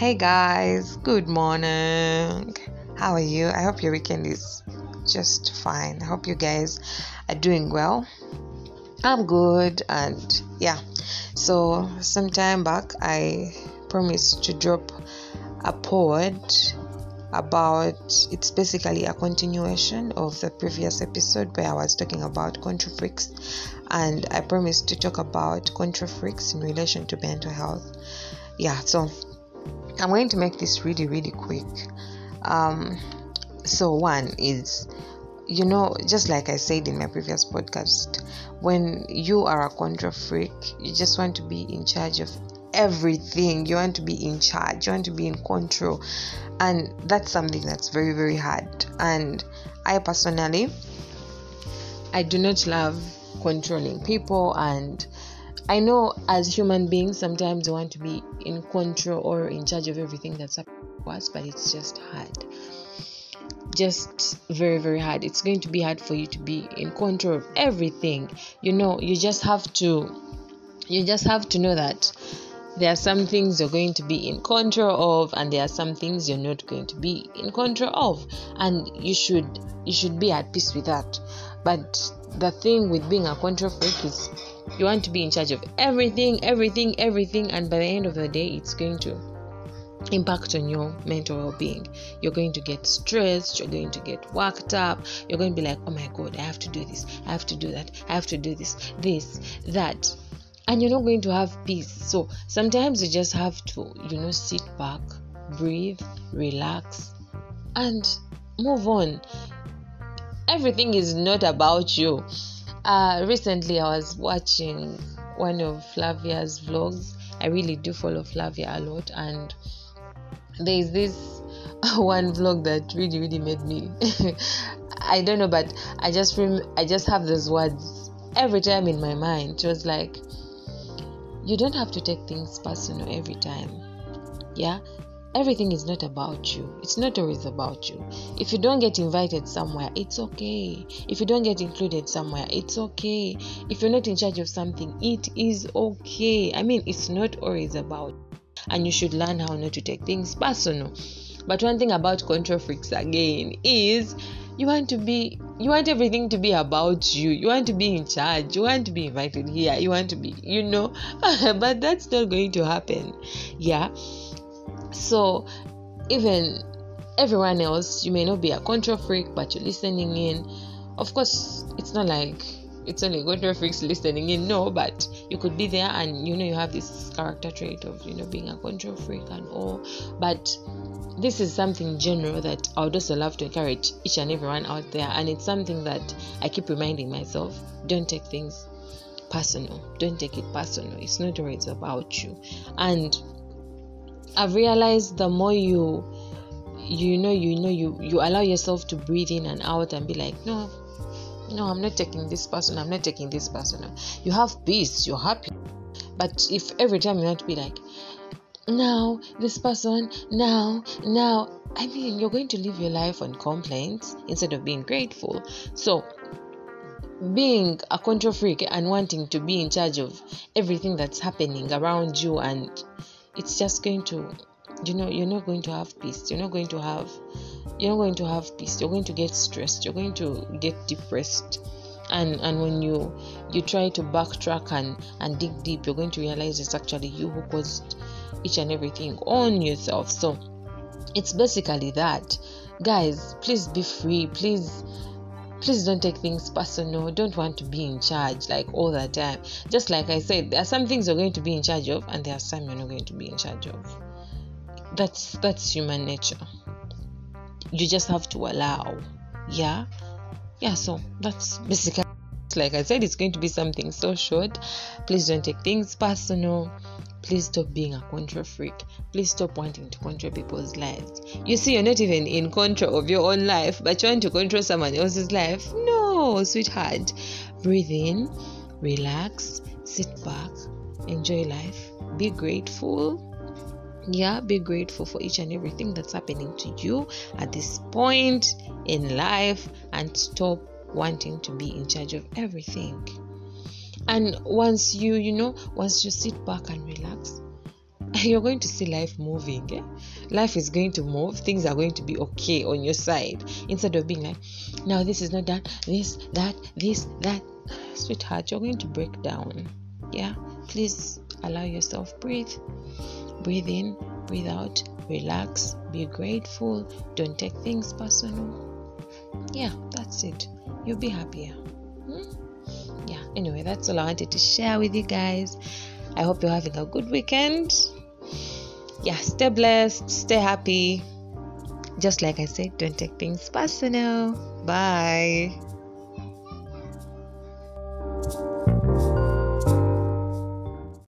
Hey guys, good morning. How are you? I hope your weekend is just fine. I hope you guys are doing well. I'm good, and yeah. So, some time back, I promised to drop a pod about it's basically a continuation of the previous episode where I was talking about control freaks, and I promised to talk about control freaks in relation to mental health. Yeah, so I'm going to make this really, really quick. Um, so, one is you know, just like I said in my previous podcast, when you are a control freak, you just want to be in charge of everything. You want to be in charge, you want to be in control. And that's something that's very, very hard. And I personally, I do not love controlling people. And I know as human beings, sometimes we want to be in control or in charge of everything that's happening to us, but it's just hard. Just very very hard. It's going to be hard for you to be in control of everything. You know you just have to you just have to know that there are some things you're going to be in control of and there are some things you're not going to be in control of. And you should you should be at peace with that. But the thing with being a control freak is you want to be in charge of everything everything everything and by the end of the day it's going to impact on your mental well-being. You're going to get stressed you're going to get worked up you're going to be like oh my god i have to do this i have to do that i have to do this this that and you're not going to have peace. So sometimes you just have to you know sit back breathe relax and move on. Everything is not about you uh recently i was watching one of flavia's vlogs. I really do follow flavia a lot and there's this one vlog that really really made me i don't know but i just rem- i just have those words every time in my mind. It was like you don't have to take things personal every time. Yeah everything is not about you. It's not always about you. If you don't get invited somewhere it's okay. If you don't get included somewhere it's okay. If you're not in charge of something it is okay. I mean it's not always about and you should learn how not to take things personal. But one thing about control freaks again is you want to be you want everything to be about you. You want to be in charge. You want to be invited here. You want to be you know. But that's not going to happen. Yeah so even everyone else you may not be a control freak but you're listening in. Of course it's not like it's only control freaks listening in no but you could be there and you know you have this character trait of you know being a control freak and all. But this is something general that i would also love to encourage each and everyone out there. And it's something that i keep reminding myself don't take things personal. Don't take it personal. It's not always about you. And i've realized the more you you know you know you you allow yourself to breathe in and out and be like no no i'm not taking this person i'm not taking this person. You have peace you're happy. But if every time you want to be like now this person now now i mean you're going to live your life on complaints instead of being grateful. So being a control freak and wanting to be in charge of everything that's happening around you and it's just going to you know you're not going to have peace. You're not going to have you're not going to have peace. You're going to get stressed. You're going to get depressed. And and when you you try to backtrack and and dig deep you're going to realize it's actually you who caused each and everything on yourself. So it's basically that. Guys please be free. Please please don't take things personal. Don't want to be in charge like all the time. Just like i said there are some things you're going to be in charge of and there are some you're not going to be in charge of. That's that's human nature. You just have to allow. Yeah? Yeah so that's basically like i said it's going to be something so short. Please don't take things personal please stop being a control freak. Please stop wanting to control people's lives. You see you're not even in control of your own life but trying to control someone else's life? No sweetheart. Breathe in relax sit back enjoy life. Be grateful. Yeah be grateful for each and everything that's happening to you at this point in life and stop wanting to be in charge of everything and once you you know once you sit back and relax you're going to see life moving. Eh? Life is going to move. Things are going to be okay on your side. Instead of being like, now this is not done, this, that, this, that. Sweetheart, you're going to break down. Yeah? Please allow yourself breathe. Breathe in, breathe out, relax, be grateful, don't take things personal. Yeah, that's it. You'll be happier. Hmm? Anyway, that's all I wanted to share with you guys. I hope you're having a good weekend. Yeah, stay blessed, stay happy. Just like I said, don't take things personal. Bye.